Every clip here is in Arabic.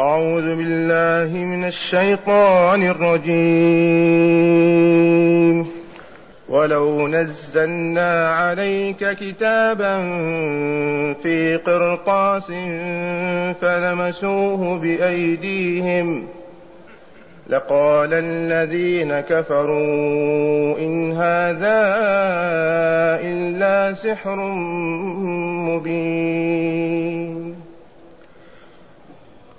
أعوذ بالله من الشيطان الرجيم. ولو نزلنا عليك كتابا في قرطاس فلمسوه بأيديهم. لقال الذين كفروا إن هذا إلا سحر مبين.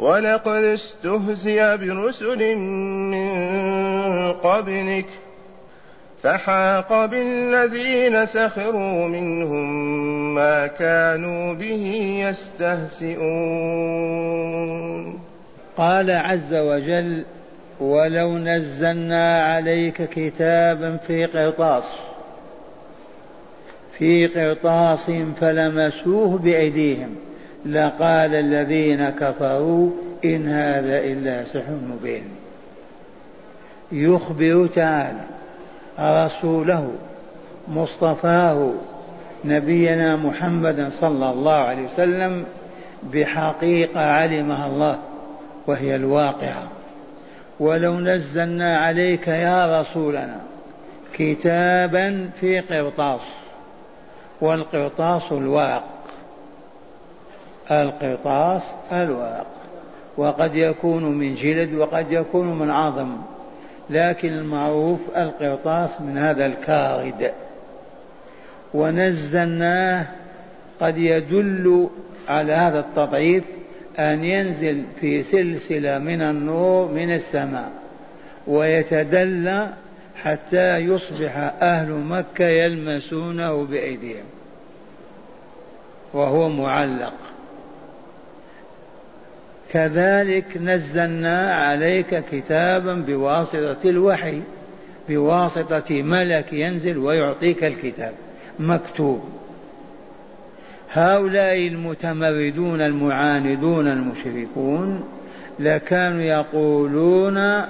ولقد استهزئ برسل من قبلك فحاق بالذين سخروا منهم ما كانوا به يستهزئون. قال عز وجل ولو نزلنا عليك كتابا في قرطاس في قرطاس فلمسوه بأيديهم لقال الذين كفروا إن هذا إلا سحر مبين. يخبر تعالى رسوله مصطفاه نبينا محمدا صلى الله عليه وسلم بحقيقة علمها الله وهي الواقعة. ولو نزلنا عليك يا رسولنا كتابا في قرطاس والقرطاس الورق القرطاس الورق وقد يكون من جلد وقد يكون من عظم لكن المعروف القرطاس من هذا الكارد ونزلناه قد يدل على هذا التضعيف أن ينزل في سلسلة من النور من السماء ويتدلى حتى يصبح أهل مكة يلمسونه بأيديهم وهو معلق. كذلك نزلنا عليك كتابا بواسطة الوحي بواسطة ملك ينزل ويعطيك الكتاب. مكتوب. هؤلاء المتمردون المعاندون المشركون لكانوا يقولون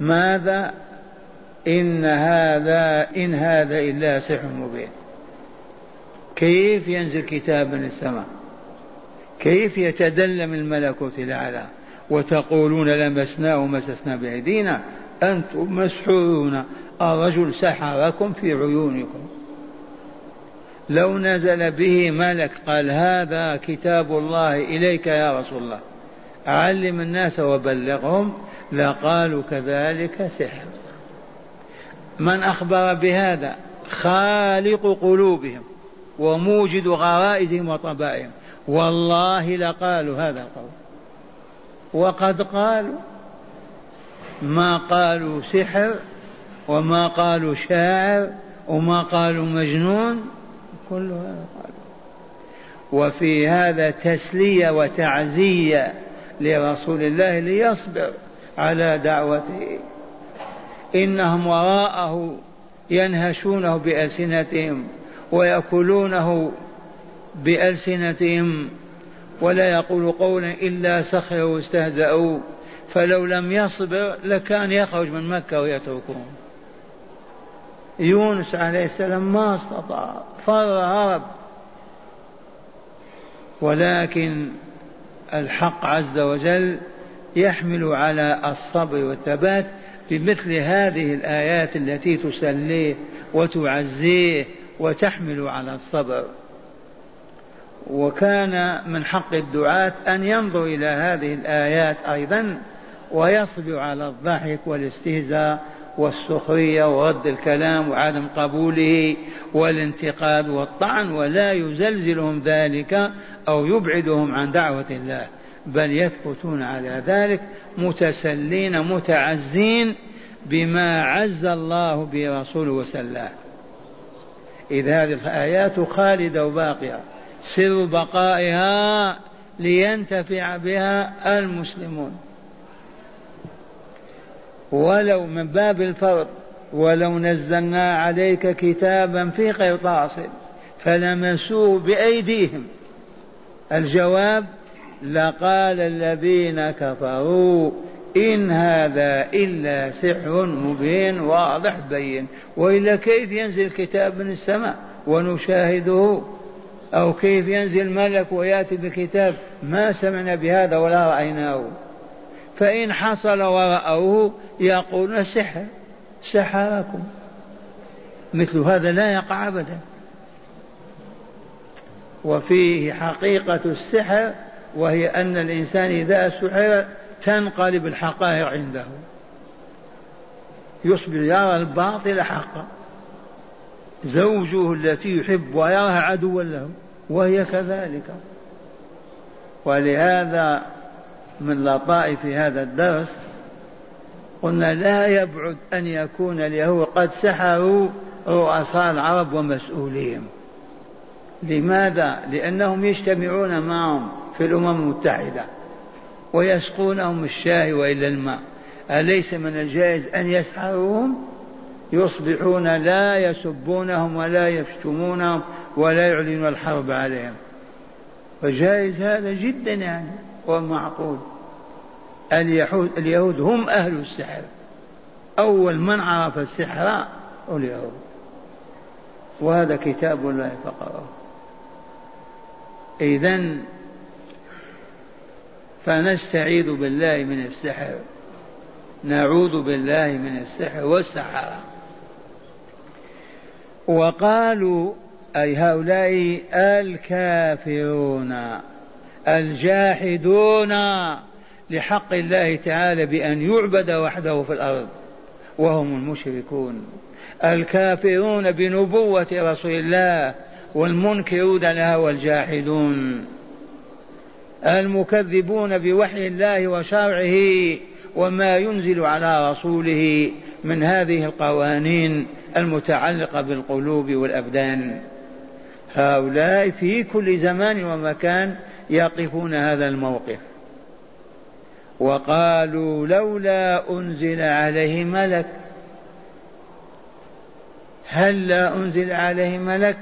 ماذا؟ إن هذا إن هذا إلا سحر مبين. كيف ينزل كتاب من السماء؟ كيف يتدلم الملكوت الأعلى وتقولون لمسناه ومسسنا بأيدينا؟ أنتم مسحورون. الرجل سحركم في عيونكم. لو نزل به ملك قال هذا كتاب الله إليك يا رسول الله. علم الناس وبلغهم لقالوا كذلك سحر. من أخبر بهذا؟ خالق قلوبهم وموجد غرائزهم وطبائعهم. والله لقالوا هذا القول. وقد قالوا ما قالوا سحر وما قالوا شاعر وما قالوا مجنون كل هذا قالوا. وفي هذا تسلية وتعزية لرسول الله ليصبر على دعوته. إنهم وراءه ينهشونه بألسنتهم ويأكلونه بألسنتهم ولا يقول قولا إلا سخروا واستهزأوا فلو لم يصبر لكان يخرج من مكة ويتركهم. يونس عليه السلام ما استطاع فر هرب ولكن الحق عز وجل يحمل على الصبر والثبات بمثل هذه الآيات التي تسليه وتعزيه وتحمل على الصبر. وكان من حق الدعاة أن ينظر إلى هذه الآيات أيضا ويصبر على الضحك والاستهزاء والسخرية ورد الكلام وعدم قبوله والانتقاد والطعن ولا يزلزلهم ذلك أو يبعدهم عن دعوة الله بل يثبتون على ذلك متسلين متعزين بما عز الله برسوله وسلاه. إذ هذه الآيات خالدة وباقية. سر بقائها لينتفع بها المسلمون. ولو من باب الفرض ولو نزلنا عليك كتابا في قرطاس فلمسوه بأيديهم. الجواب لقال الذين كفروا إن هذا إلا سحر مبين واضح بين. وإلا كيف ينزل الكتاب من السماء ونشاهده؟ أو كيف ينزل ملك ويأتي بكتاب ما سمعنا بهذا ولا رأيناه. فإن حصل ورأوه يقولون سحر سحركم. مثل هذا لا يقع أبدا. وفيه حقيقة السحر وهي أن الإنسان إذا سحر تنقلب الحقائق عنده. يصبح يرى الباطل حقا. زوجه التي يحب ويراها عدوا له وهي كذلك. ولهذا من لطائف هذا الدرس قلنا لا يبعد أن يكون اليهود قد سحروا رؤساء العرب ومسؤوليهم. لماذا؟ لأنهم يجتمعون معهم في الأمم المتحدة ويسقونهم الشاي وإلا الماء. أليس من الجائز أن يسحروهم؟ يصبحون لا يسبونهم ولا يشتمونهم ولا يعلنون الحرب عليهم. فجائز هذا جدا يعني ومعقول اليهود اليهود هم أهل السحر. أول من عرف السحر اليهود. وهذا كتاب الله فقرأه إذا فنستعيذ بالله من السحر. نعوذ بالله من السحر والسحرة. وقالوا أي هؤلاء الكافرون الجاحدون لحق الله تعالى بأن يعبد وحده في الأرض وهم المشركون. الكافرون بنبوة رسول الله والمنكرون لها والجاحدون. المكذبون بوحي الله وشرعه وما ينزل على رسوله من هذه القوانين. المتعلقة بالقلوب والأبدان. هؤلاء في كل زمان ومكان يقفون هذا الموقف. وقالوا لولا أنزل عليه ملك هل لا أنزل عليه ملك؟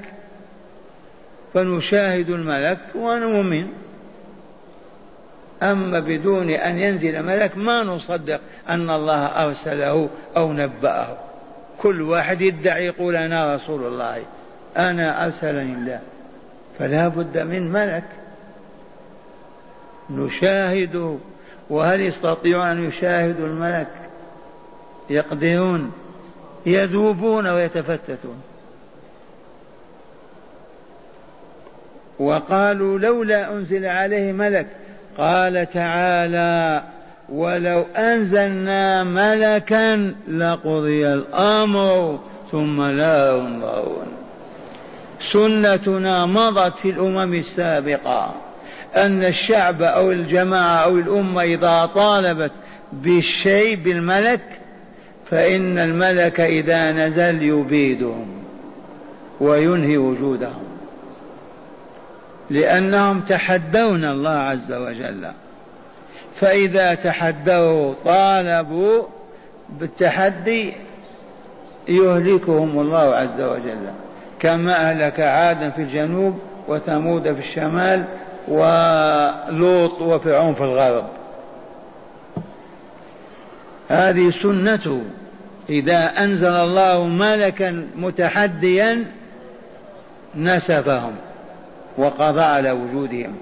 فنشاهد الملك ونؤمن. أما بدون أن ينزل ملك ما نصدق أن الله أرسله أو نبأه. كل واحد يدعي يقول أنا رسول الله أنا أرسلني الله. فلا بد من ملك. نشاهده. وهل يستطيعون أن يشاهدوا الملك؟ يقدرون يذوبون ويتفتتون. وقالوا لولا أنزل عليه ملك قال تعالى ولو أنزلنا ملكا لقضي الأمر ثم لا ينظرون. سنتنا مضت في الأمم السابقة أن الشعب أو الجماعة أو الأمة إذا طالبت بالشيء بالملك فإن الملك إذا نزل يبيدهم وينهي وجودهم لأنهم تحدون الله عز وجل. فإذا تحدوا طالبوا بالتحدي يهلكهم الله عز وجل. كما أهلك عادا في الجنوب وثمود في الشمال ولوط وفرعون في الغرب. هذه سنته إذا أنزل الله ملكا متحديا نسفهم وقضى على وجودهم.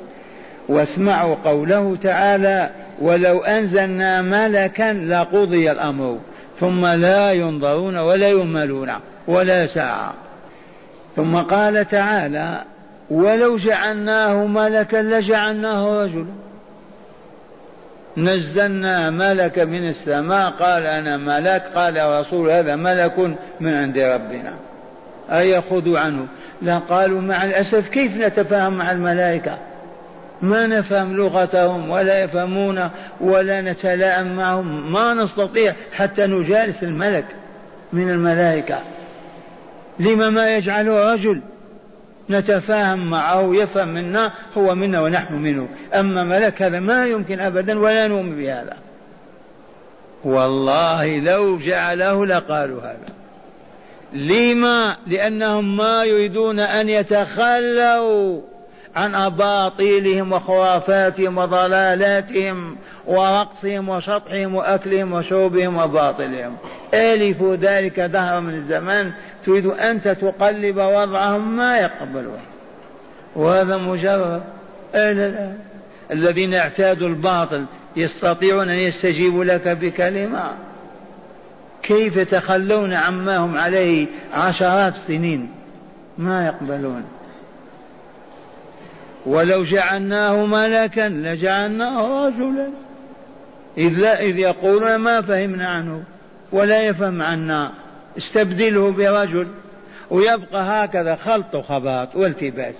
واسمعوا قوله تعالى ولو أنزلنا ملكا لقضي الأمر ثم لا ينظرون ولا يملون ولا ساعة. ثم قال تعالى ولو جعلناه ملكا لجعلناه رجلا. نزلنا ملك من السماء قال أنا ملك قال رسول هذا ملك من عند ربنا. أيأخذوا عنه؟ لا قالوا مع الأسف كيف نتفاهم مع الملائكة؟ ما نفهم لغتهم ولا يفهمون ولا نتلائم معهم ما نستطيع حتى نجالس الملك من الملائكة. لما ما يجعله رجل نتفاهم معه يفهم منا هو منا ونحن منه. أما ملك هذا ما يمكن أبدا ولا نؤمن بهذا. والله لو جعله لقالوا هذا. لما؟ لأنهم ما يريدون أن يتخلوا. عن أباطيلهم وخرافاتهم وضلالاتهم ورقصهم وشطحهم وأكلهم وشربهم وباطلهم. ألفوا ذلك دهرا من الزمان. تريد أنت تقلب وضعهم ما يقبلون. وهذا مجرد. الذين اعتادوا الباطل يستطيعون أن يستجيبوا لك بكلمة. كيف يتخلون عما هم عليه عشرات السنين ما يقبلون. ولو جعلناه ملكا لجعلناه رجلا. إذ, لا إذ يقولون ما فهمنا عنه ولا يفهم عنا. استبدله برجل ويبقى هكذا خلط وخباط والتباس.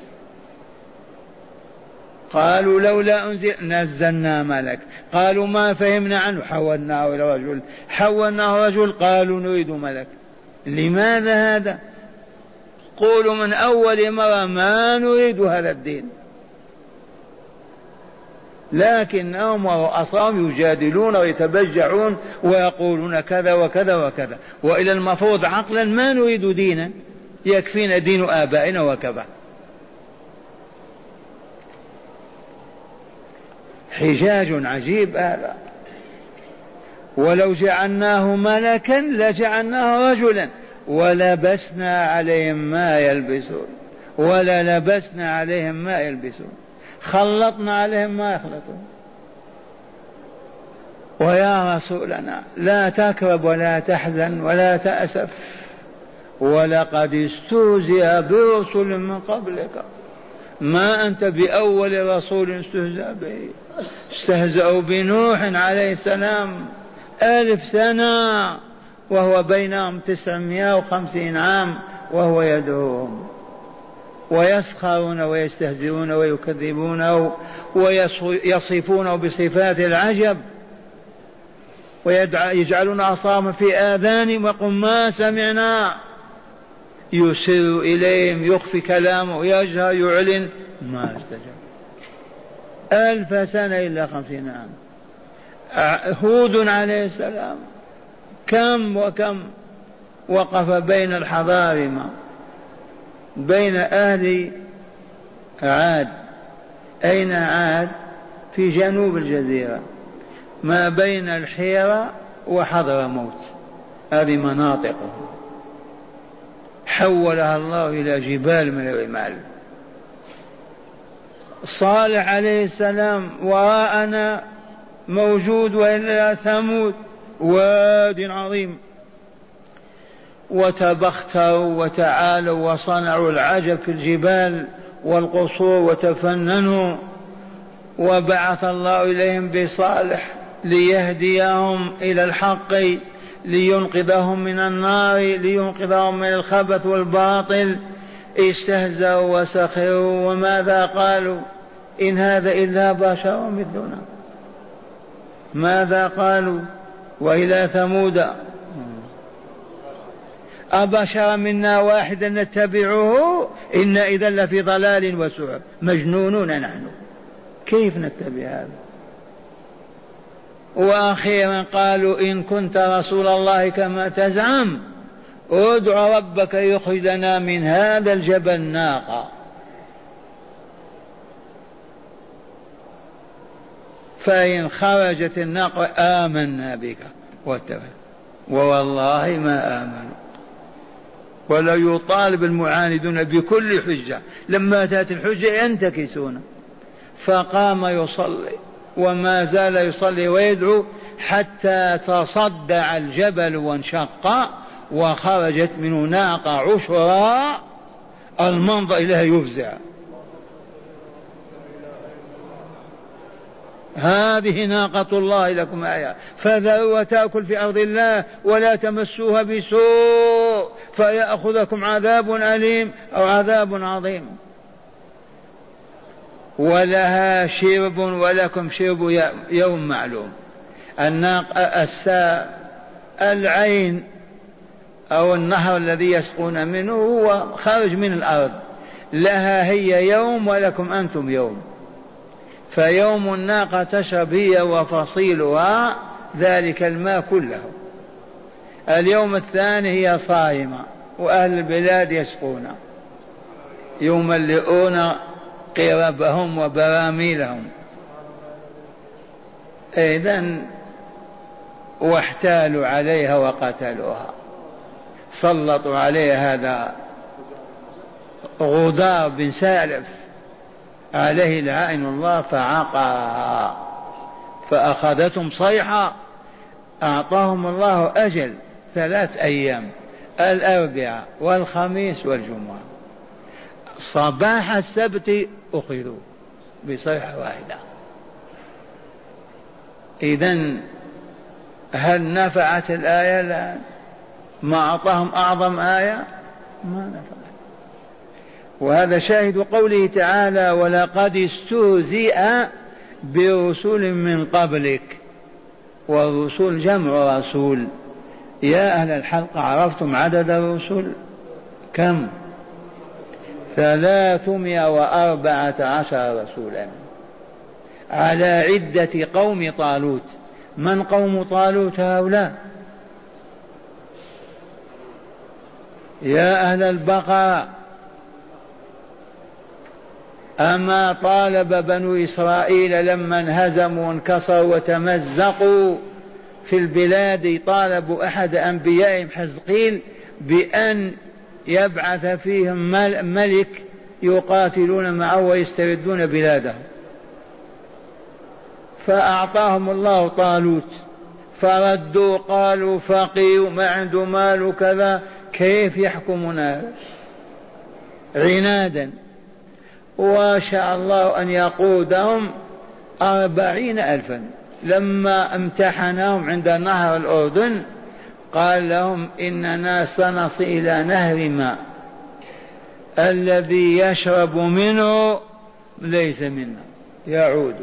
قالوا لولا أنزل نزلنا ملك. قالوا ما فهمنا عنه حولناه إلى رجل. حولناه رجل قالوا نريد ملك. لماذا هذا؟ قولوا من أول مرة ما نريد هذا الدين. لكنهم ورؤساهم يجادلون ويتبجعون ويقولون كذا وكذا وكذا. وإلى المفروض عقلا ما نريد دينا. يكفينا دين آبائنا وكذا. حجاج عجيب. هذا ولو جعلناه ملكا لجعلناه رجلا. ولبسنا عليهم ما يلبسون. ولا لبسنا عليهم ما يلبسون. خلطنا عليهم ما يخلطون. ويا رسولنا لا تكرب ولا تحزن ولا تأسف. ولقد استهزئ برسل من قبلك. ما أنت بأول رسول استهزأ به. استهزأوا بنوح عليه السلام ألف سنة وهو بينهم تسعمائة وخمسين عام وهو يدعوهم. ويسخرون ويستهزئون ويكذبونه ويصفونه بصفات العجب. ويجعلون أصابهم في آذانهم وقل ما سمعنا. يسر إليهم يخفي كلامه يجهر يعلن ما استجاب. ألف سنة إلا خمسين عام. هود عليه السلام كم وكم وقف بين الحضارم؟ بين أهل عاد. أين عاد؟ في جنوب الجزيرة. ما بين الحيرة وحضرموت هذه مناطقه. حولها الله إلى جبال من الرمال. صالح عليه السلام وراءنا موجود وإلا ثمود. واد عظيم. وتبختروا وتعالوا وصنعوا العجب في الجبال والقصور وتفننوا وبعث الله إليهم بصالح ليهديهم إلى الحق لينقذهم من النار لينقذهم من الخبث والباطل. استهزأوا وسخروا وماذا قالوا؟ إن هذا إلا بشر مثلنا. ماذا قالوا؟ وإلى ثمود أبشر منا واحدا نتبعه إن إذا لفي ضلال وسعر. مجنونون نحن. كيف نتبع هذا؟ وأخيرا قالوا إن كنت رسول الله كما تزعم ادع ربك يخرج لنا من هذا الجبل ناقة. فإن خرجت الناقة آمنا بك. واتبع. ووالله ما آمنوا. ولا يطالب المعاندون بكل حجة. لما تأتي الحجة ينتكسون. فقام يصلي وما زال يصلي ويدعو حتى تصدع الجبل وانشق وخرجت منه ناقة عشرة. المنظر إليها يفزع. هذه ناقة الله لكم آية. فذروا وتأكل في أرض الله ولا تمسوها بسوء فيأخذكم عذاب أليم أو عذاب عظيم. ولها شرب ولكم شرب يوم معلوم. الناق الساء العين أو النهر الذي يسقون منه هو خارج من الأرض. لها هي يوم ولكم أنتم يوم. فيوم الناقة تشرب هي وفصيلها ذلك الماء كله. اليوم الثاني هي صائمة وأهل البلاد يسقون. يملئون قربهم وبراميلهم. إذا واحتالوا عليها وقتلوها. سلطوا عليها هذا غدار بن سالف. عليه لعائن الله فعقرها فأخذتهم صيحة أعطاهم الله أجل ثلاث أيام الأربعاء والخميس والجمعة. صباح السبت أخذوا بصيحة واحدة. إذا هل نفعت الآية؟ لا. ما أعطاهم أعظم آية؟ ما نفعت. وهذا شاهد قوله تعالى ولقد استهزئ برسول من قبلك والرسول جمع رسول. يا أهل الحلقة عرفتم عدد الرسل؟ كم؟ ثلاثمائة وأربعة عشر رسولا. على عدة قوم طالوت. من قوم طالوت هؤلاء؟ يا أهل البقرة. أما طالب بنو إسرائيل لما انهزموا وانكسروا وتمزقوا في البلاد طالبوا أحد أنبيائهم حزقيل بأن يبعث فيهم ملك يقاتلون معه ويستردون بلادهم. فأعطاهم الله طالوت فردوا قالوا فقي ما عنده مال وكذا كيف يحكمنا؟ عنادا. وشاء الله أن يقودهم أربعين ألفا. لما امتحنهم عند نهر الأردن قال لهم إننا سنصل إلى نهر ماء الذي يشرب منه ليس منا يعود.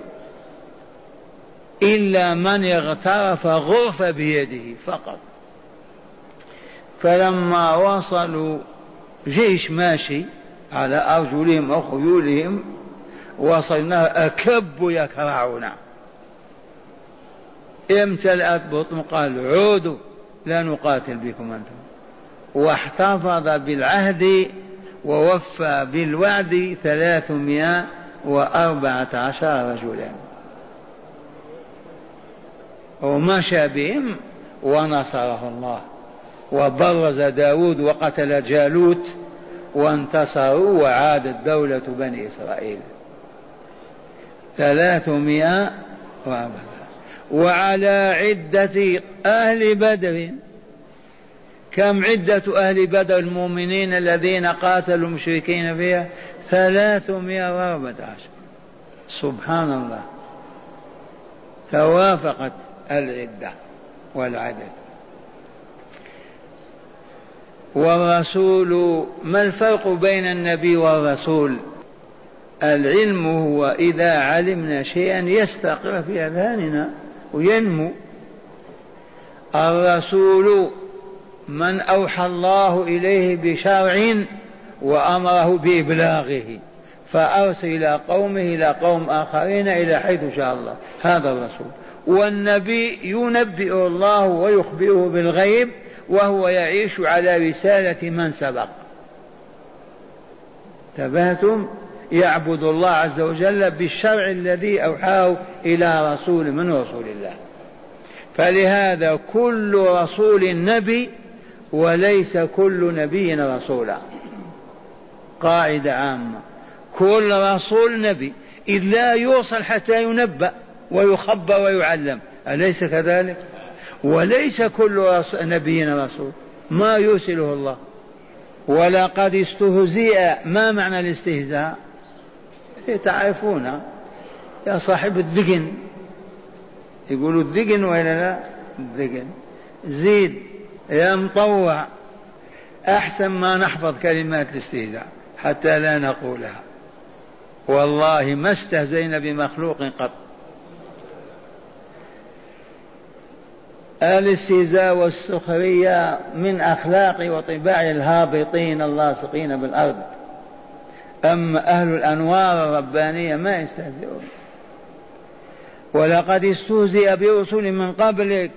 إلا من اغترف غرف بيده فقط. فلما وصلوا جيش ماشي على أرجلهم وخيولهم وصلنا أكب يكرعون امتلأت بطن قال عودوا لا نقاتل بكم أنتم. واحتفظ بالعهد ووفى بالوعد ثلاثمائة وأربعة عشر رجلا. ومشى بهم ونصره الله. وبرز داود وقتل جالوت وانتصروا وعادت دولة بني إسرائيل. ثلاثمائة وأربعة وعلى عدة أهل بدر كم عدة أهل بدر المؤمنين الذين قاتلوا المشركين فيها؟ ثلاثمائة وأربعة عشر سبحان الله. توافقت العدة والعدد. والرسول ما الفرق بين النبي والرسول؟ العلم هو إذا علمنا شيئا يستقر في أذهاننا وينمو. الرسول من أوحى الله إليه بشرع وأمره بإبلاغه فأرسل إلى قومه إلى قوم آخرين إلى حيث شاء الله. هذا الرسول. والنبي ينبئ الله ويخبره بالغيب وهو يعيش على رسالة من سبق. تبهتم؟ يعبد الله عز وجل بالشرع الذي أوحاه إلى رسول من رسول الله. فلهذا كل رسول نبي وليس كل نبي رسولا. قاعدة عامة. كل رسول نبي. إذ لا يوصل حتى ينبأ ويخبر ويعلم. أليس كذلك؟ وليس كل نبي رسول. ما يرسله الله. ولقد استهزئ. ما معنى الاستهزاء؟ تعرفون يا صاحب الدقن. يقولوا الدقن ولا لا؟ الدقن. زيد. يا مطوع. أحسن ما نحفظ كلمات الاستهزاء. حتى لا نقولها. والله ما استهزينا بمخلوق قط. الاستهزاء والسخرية من أخلاق وطباع الهابطين اللاصقين بالأرض. أما أهل الأنوار الربانية ما يستهزئون. ولقد استهزئ برسل من قبلك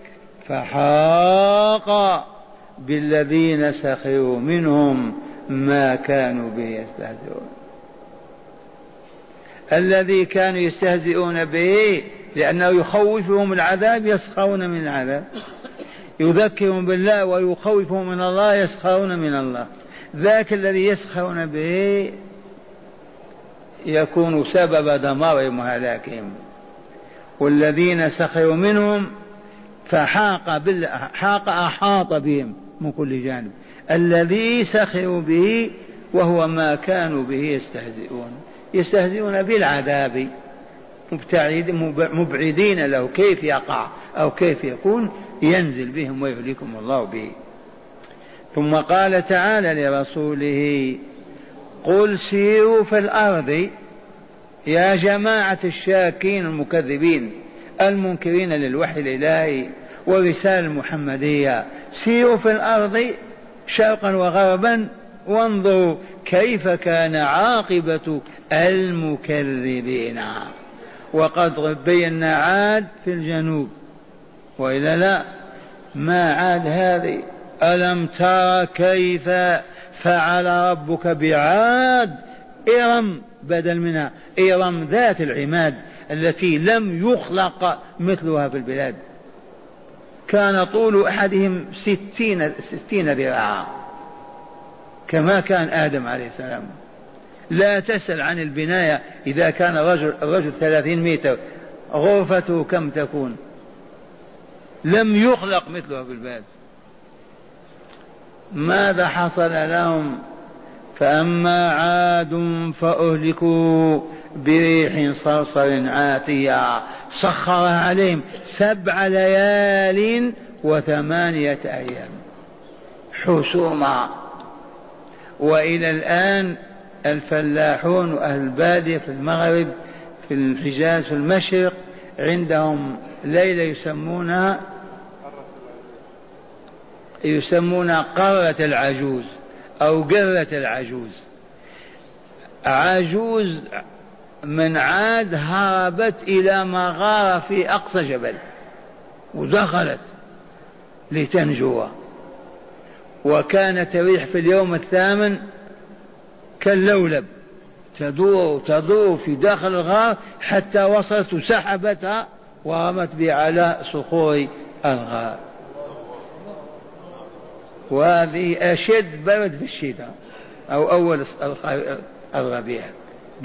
فحاق بالذين سخروا منهم ما كانوا به يستهزئون. الذي كانوا يستهزئون به لأنه يخوفهم العذاب يسخرون من العذاب. يذكرهم بالله ويخوفهم من الله يسخرون من الله. ذاك الذي يسخرون به يكون سبب دمارهم وهلاكهم. والذين سخروا منهم فحاق بال... حاق أحاط بهم من كل جانب. الذي سخروا به وهو ما كانوا به يستهزئون. يستهزئون بالعذاب. مبعدين له. كيف يقع؟ أو كيف يكون؟ ينزل بهم ويهلكهم الله به. ثم قال تعالى لرسوله قل سيروا في الأرض يا جماعة الشاكين المكذبين المنكرين للوحي الإلهي والرسالة المحمدية. سيروا في الأرض شرقا وغربا وانظروا كيف كان عاقبة المكذبين. وقد بينا عاد في الجنوب. وإلا لا ما عاد هذه؟ ألم ترى كيف فعل ربك بعاد؟ إرم بدل منها. إرم ذات العماد التي لم يخلق مثلها في البلاد. كان طول أحدهم ستين, ستين ذراعا. كما كان آدم عليه السلام. لا تسأل عن البناية إذا كان الرجل الرجل ثلاثين متر غرفته كم تكون؟ لم يخلق مثلها في البلاد ماذا حصل لهم؟ فأما عاد فأهلكوا بريح صرصر عاتية سخرها عليهم سبع ليال وثمانية أيام. حسوما وإلى الآن الفلاحون وأهل البادية في المغرب في الحجاز في المشرق عندهم ليلة يسمونها يسمونها قرة العجوز أو قرة العجوز. عجوز من عاد هربت إلى مغارة في أقصى جبل ودخلت لتنجو وكانت الريح في اليوم الثامن كاللولب. تدور تدور في داخل الغار حتى وصلت وسحبتها ورمت بها على صخور الغار. وهذه أشد برد في الشتاء أو أول الربيع.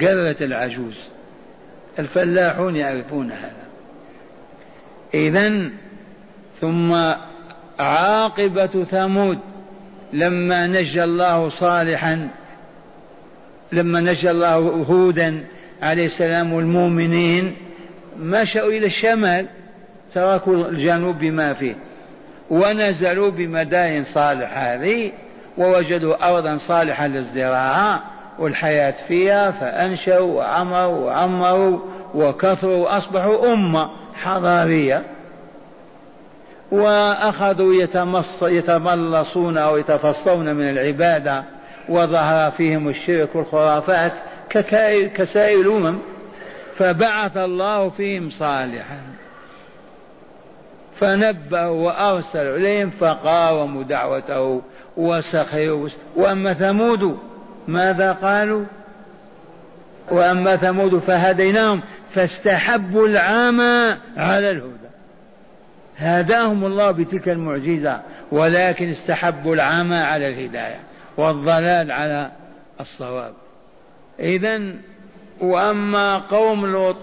قرت العجوز. الفلاحون يعرفون هذا. إذا ثم عاقبة ثمود لما نجى الله صالحا لما نجى الله هودا عليه السلام والمؤمنين مشوا إلى الشمال تركوا الجنوب بما فيه ونزلوا بمدائن صالح هذه ووجدوا أرضا صالحة للزراعة والحياة فيها فأنشوا وعمروا وعمروا وكثروا وأصبحوا أمة حضارية. وأخذوا يتملصون أو يتفصون من العبادة وظهر فيهم الشرك والخرافات كسائر الأمم فبعث الله فيهم صالحا. فنبهوا وأرسلوا إليهم فقاوموا دعوته وسخروا وأما ثمود ماذا قالوا؟ وأما ثمود فهديناهم فاستحبوا العامى على الهدى. هداهم الله بتلك المعجزة ولكن استحبوا العمى على الهداية. والضلال على الصواب. إذا وأما قوم لوط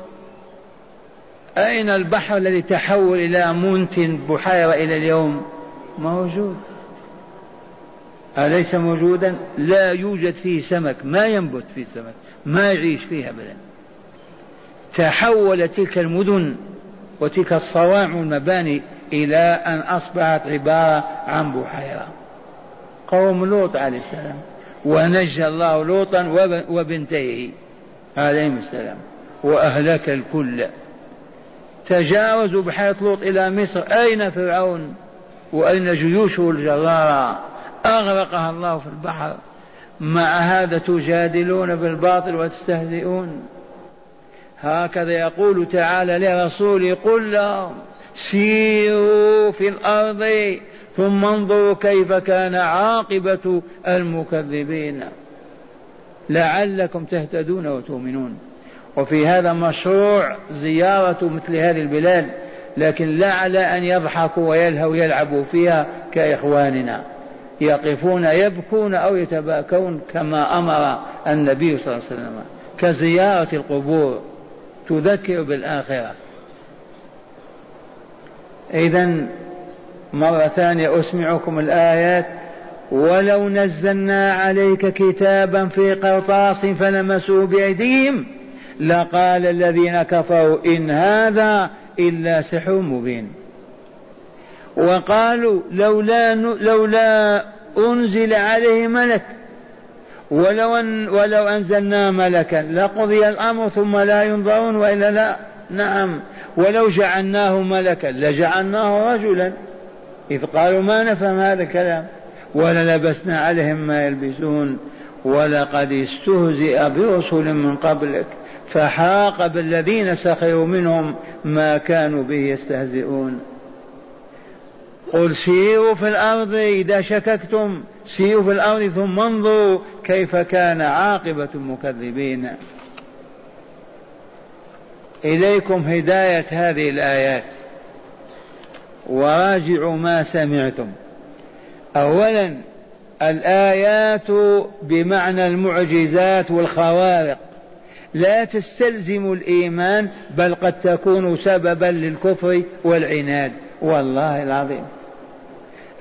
أين البحر الذي تحول إلى منتن بحيرة إلى اليوم؟ موجود. أليس موجودا؟ لا يوجد فيه سمك ما ينبت فيه سمك ما يعيش فيه أبدا. تحول تلك المدن وتلك الصواعق والمباني إلى أن أصبحت عبارة عن بحيرة. قوم لوط عليه السلام ونجى الله لوطا وبنتيه عليهم السلام وأهلك الكل. تجاوزوا بحيرة لوط إلى مصر. أين فرعون؟ وأين جيوشه الجرارة؟ أغرقها الله في البحر. مع هذا تجادلون بالباطل وتستهزئون. هكذا يقول تعالى لرسوله قل لهم سيروا في الأرض ثم انظروا كيف كان عاقبة المكذبين. لعلكم تهتدون وتؤمنون. وفي هذا مشروع زيارة مثل هذه البلاد لكن لا على أن يضحكوا ويلهوا ويلعبوا فيها كإخواننا. يقفون يبكون أو يتباكون كما أمر النبي صلى الله عليه وسلم. كزيارة القبور تذكر بالآخرة. إذا مرة ثانية أسمعكم الآيات. ولو نزلنا عليك كتابا في قرطاس فلمسوا بأيديهم لقال الذين كفروا إن هذا إلا سحر مبين. وقالوا لولا لولا أنزل عليه ملك ولو أن ولو أنزلنا ملكا لقضي الأمر ثم لا ينظرون وإلا لا نعم. ولو جعلناه ملكا لجعلناه رجلا إذ قالوا ما نفهم هذا الكلام؟ وللبسنا عليهم ما يلبسون. ولقد استهزئ برسل من قبلك فحاق بالذين سخروا منهم ما كانوا به يستهزئون. قل سيروا في الأرض إذا شككتم سيروا في الأرض ثم انظروا كيف كان عاقبة المكذبين. إليكم هداية هذه الآيات. وراجعوا ما سمعتم. أولا الآيات بمعنى المعجزات والخوارق. لا تستلزم الإيمان بل قد تكون سببا للكفر والعناد. والله العظيم.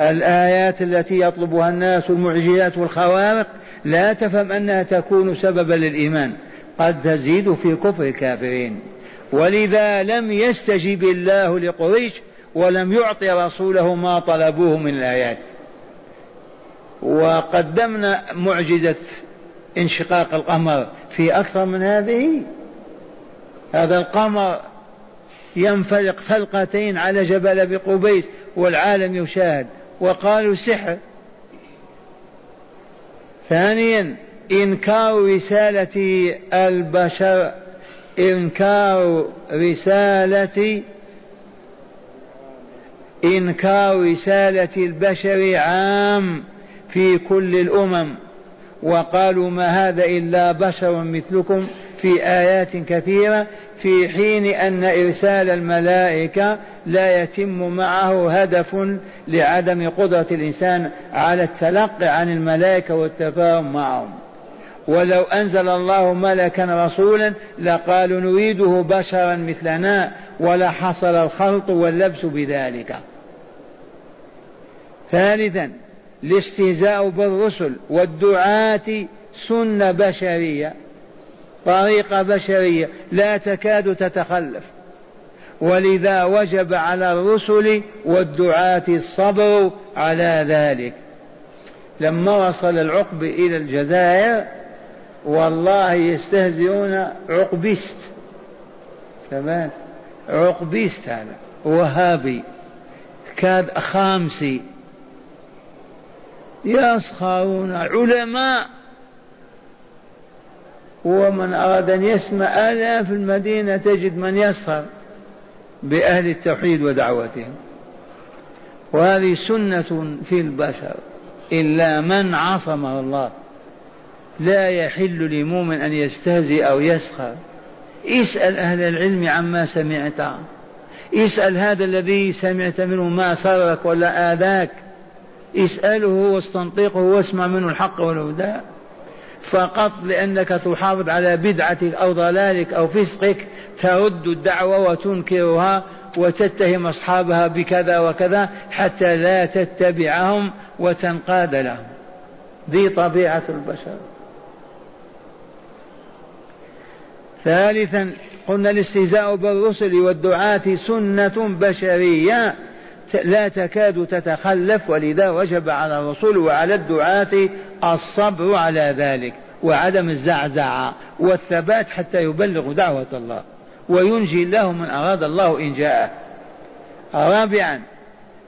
الآيات التي يطلبها الناس المعجزات والخوارق لا تفهم أنها تكون سببا للإيمان. قد تزيد في كفر الكافرين. ولذا لم يستجب الله لقريش ولم يعطي رسوله ما طلبوه من الآيات. وقدمنا معجزة انشقاق القمر في أكثر من هذه. هذا القمر ينفلق فلقتين على جبل بقبيس والعالم يشاهد. وقالوا سحر. ثانيا إنكار رسالة البشر. إنكار رسالة إنكار رسالة البشر عام في كل الأمم. وقالوا ما هذا إلا بشر مثلكم في آيات كثيرة في حين أن إرسال الملائكة لا يتم معه هدف لعدم قدرة الإنسان على التلقي عن الملائكة والتفاهم معهم. ولو أنزل الله ملكا رسولا لقالوا نريده بشرا مثلنا ولا حصل الخلط واللبس بذلك. ثالثا الاستهزاء بالرسل والدعاة سنة بشرية طريقة بشرية لا تكاد تتخلف. ولذا وجب على الرسل والدعاة الصبر على ذلك. لما وصل العقب إلى الجزائر والله يستهزئون عقبيست. كمان عقبيست هذا وهابي كاد خامسي. يسخرون علماء ومن أراد أن يسمع ألا في المدينة تجد من يسخر بأهل التوحيد ودعوتهم. وهذه سنة في البشر إلا من عصمه الله لا يحل لمؤمن أن يستهزئ أو يسخر. اسأل أهل العلم عما سمعت اسأل هذا الذي سمعت منه ما سرك ولا آذاك. اسأله واستنطقه واسمع منه الحق والهدى. فقط لأنك تحافظ على بدعتك أو ضلالك أو فسقك ترد الدعوة وتنكرها وتتهم أصحابها بكذا وكذا حتى لا تتبعهم وتنقاد لهم. ذي طبيعة البشر. ثالثا قلنا الاستهزاء بالرسل والدعاة سنة بشرية. لا تكاد تتخلف ولذا وجب على الرسول وعلى الدعاة الصبر على ذلك وعدم الزعزعة والثبات حتى يبلغوا دعوة الله. وينجي الله من أراد الله إن جاءه. رابعا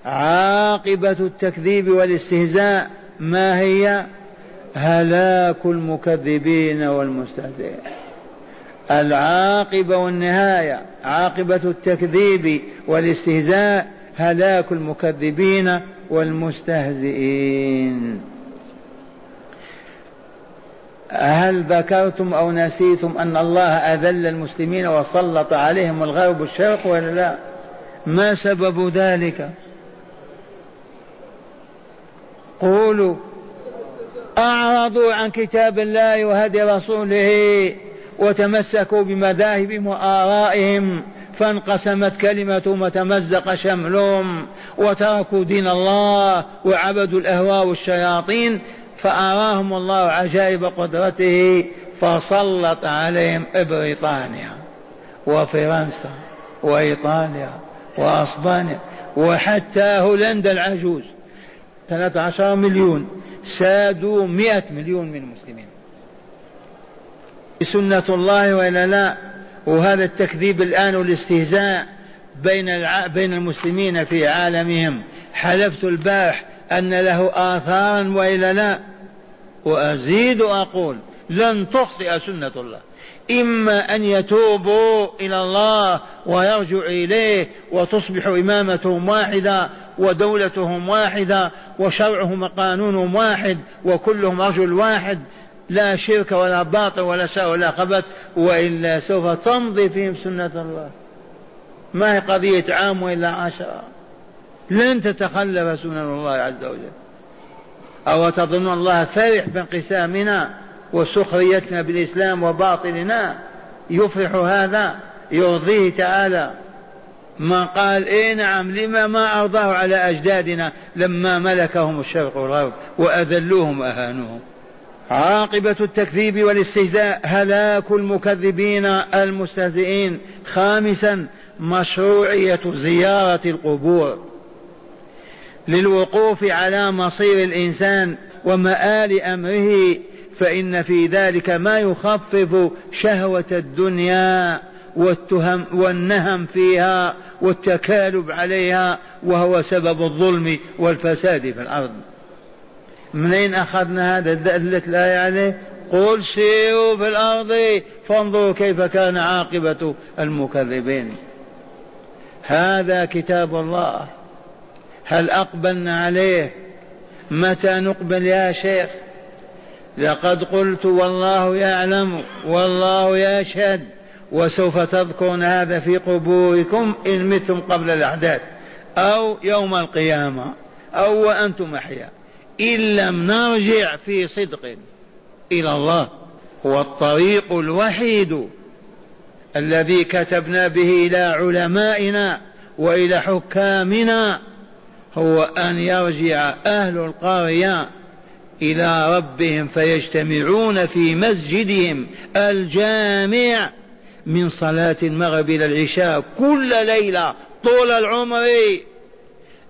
عاقبة التكذيب والاستهزاء. ما هي؟ هلاك المكذبين والمستهزئين. العاقبة والنهاية عاقبة التكذيب والاستهزاء. هلاك المكذبين والمستهزئين. هل ذكرتم أو نسيتم أن الله أذل المسلمين وسلط عليهم الغرب والشرق ولا لا؟ ما سبب ذلك؟ قولوا. أعرضوا عن كتاب الله وهدي رسوله وتمسكوا بمذاهبهم وآرائهم. فانقسمت كلمتهم وتمزق شملهم وتركوا دين الله وعبدوا الأهواء والشياطين فأراهم الله عجائب قدرته فسلط عليهم بريطانيا وفرنسا وإيطاليا وأسبانيا وحتى هولندا العجوز. 13 مليون. سادوا مئة مليون من المسلمين. سنة الله وإلا لا وهذا التكذيب الآن والاستهزاء بين. بين المسلمين في عالمهم. حلفت البارح أن له آثارا وإلا لا. وأزيد وأقول لن تخطئ سنة الله. إما أن يتوبوا إلى الله ويرجعوا إليه وتصبح إمامتهم واحدة ودولتهم واحدة وشرعهم وقانونهم واحد وكلهم رجل واحد. لا شرك ولا باطل ولا شر ولا خبث وإلا سوف تمضي فيهم سنة الله. ما هي قضية عام وإلا عشرة لن تتخلف سنن الله عز وجل. أو تظن الله فرح بانقسامنا وسخريتنا بالإسلام وباطلنا. يفرح هذا يرضيه تعالى. ما قال اي نعم لما ما أرضاه على أجدادنا لما ملكهم الشرق والغرب وأذلوهم وأهانوهم. عاقبة التكذيب والاستهزاء هلاك المكذبين المستهزئين. خامسا مشروعية زيارة القبور. للوقوف على مصير الإنسان ومآل أمره فإن في ذلك ما يخفف شهوة الدنيا والتهم والنهم فيها والتكالب عليها وهو سبب الظلم والفساد في الأرض. منين أخذنا هذا دلت الآية عليه قل سيروا في الأرض. فانظروا كيف كان عاقبة المكذبين. هذا كتاب الله. هل أقبلنا عليه؟ متى نقبل يا شيخ؟ لقد قلت والله يعلم والله يشهد. وسوف تذكرون هذا في قبوركم إن متم قبل الأحداث. أو يوم القيامة. أو وأنتم أحياء. إن لم نرجع في صدق إلى الله هو الطريق الوحيد الذي كتبنا به إلى علمائنا وإلى حكامنا هو أن يرجع أهل القرية إلى ربهم فيجتمعون في مسجدهم الجامع من صلاة المغرب إلى العشاء كل ليلة طول العمر.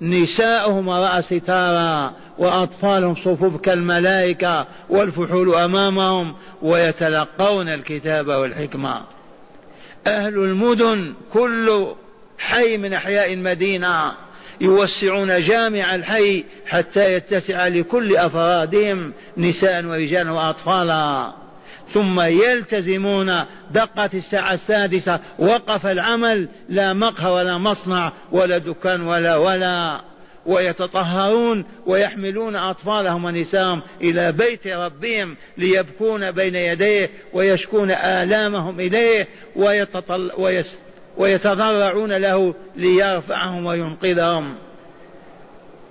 نساؤهم رأى ستارا وأطفالهم صفوف كالملائكة والفحول أمامهم ويتلقون الكتاب والحكمة. أهل المدن كل حي من أحياء المدينة يوسعون جامع الحي حتى يتسع لكل أفرادهم نساء ورجالا وأطفالا. ثم يلتزمون دقة الساعة السادسة وقف العمل لا مقهى ولا مصنع ولا دكان ولا ولا. ويتطهرون ويحملون أطفالهم ونساءهم إلى بيت ربهم ليبكون بين يديه ويشكون آلامهم إليه ويتطل ويس ويتضرعون له ليرفعهم وينقذهم.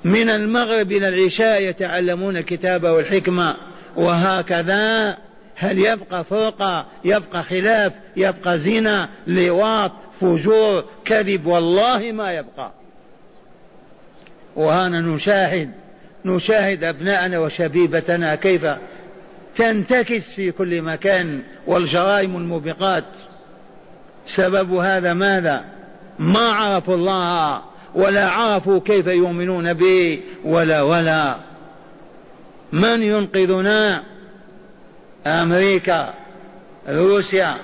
من المغرب إلى العشاء يتعلمون الكتاب والحكمة وهكذا هل يبقى فرقة يبقى خلاف يبقى زنا لواط فجور كذب والله ما يبقى. وهنا نشاهد نشاهد أبناءنا وشبيبتنا كيف تنتكس في كل مكان والجرائم الموبقات. سبب هذا ماذا؟ ما عرفوا الله ولا عرفوا كيف يؤمنون به ولا ولا. من ينقذنا؟ أمريكا روسيا.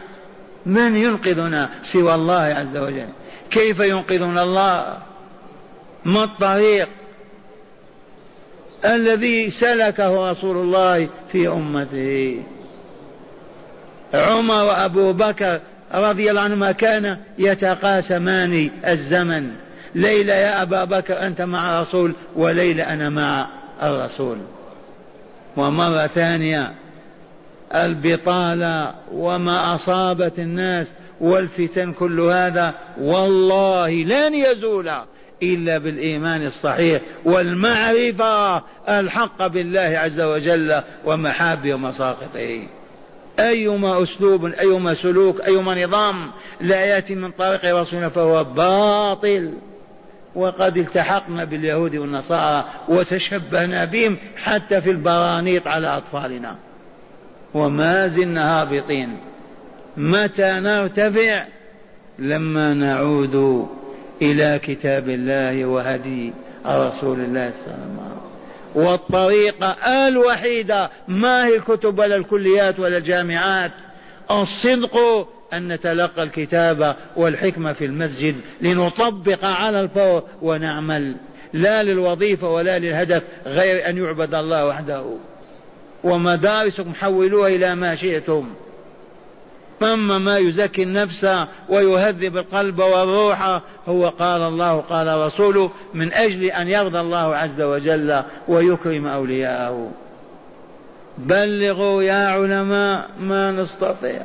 من ينقذنا؟ سوى الله عز وجل. كيف ينقذنا الله؟ ما الطريق الذي سلكه رسول الله في أمته. عمر وأبو بكر رضي الله عنهما كان يتقاسمان الزمن. ليلة يا أبا بكر أنت مع الرسول وليلة أنا مع الرسول. ومرة ثانية البطالة وما أصابت الناس والفتن كل هذا والله لن يزول. إلا بالإيمان الصحيح والمعرفة الحق بالله عز وجل ومحابه ومساقطه. أيما أسلوب أيما سلوك أيما نظام لا يأتي من طريق رسولنا فهو باطل. وقد التحقنا باليهود والنصارى وتشبهنا بهم حتى في البرانيط على أطفالنا. وما زلنا هابطين. متى نرتفع؟ لما نعود إلى كتاب الله وهدي رسول الله صلى الله عليه وسلم. والطريقة الوحيدة ما هي الكتب ولا الكليات ولا الجامعات؟ الصدق أن نتلقى الكتاب والحكمة في المسجد لنطبق على الفور ونعمل. لا للوظيفة ولا للهدف غير أن يعبد الله وحده. ومدارسكم حولوها إلى ما شئتم. أما ما يزكي النفس ويهذب القلب والروح هو قال الله قال رسوله من أجل أن يرضى الله عز وجل ويكرم أولياءه. بلغوا يا علماء ما نستطيع.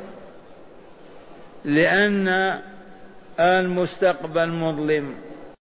لأن المستقبل مظلم.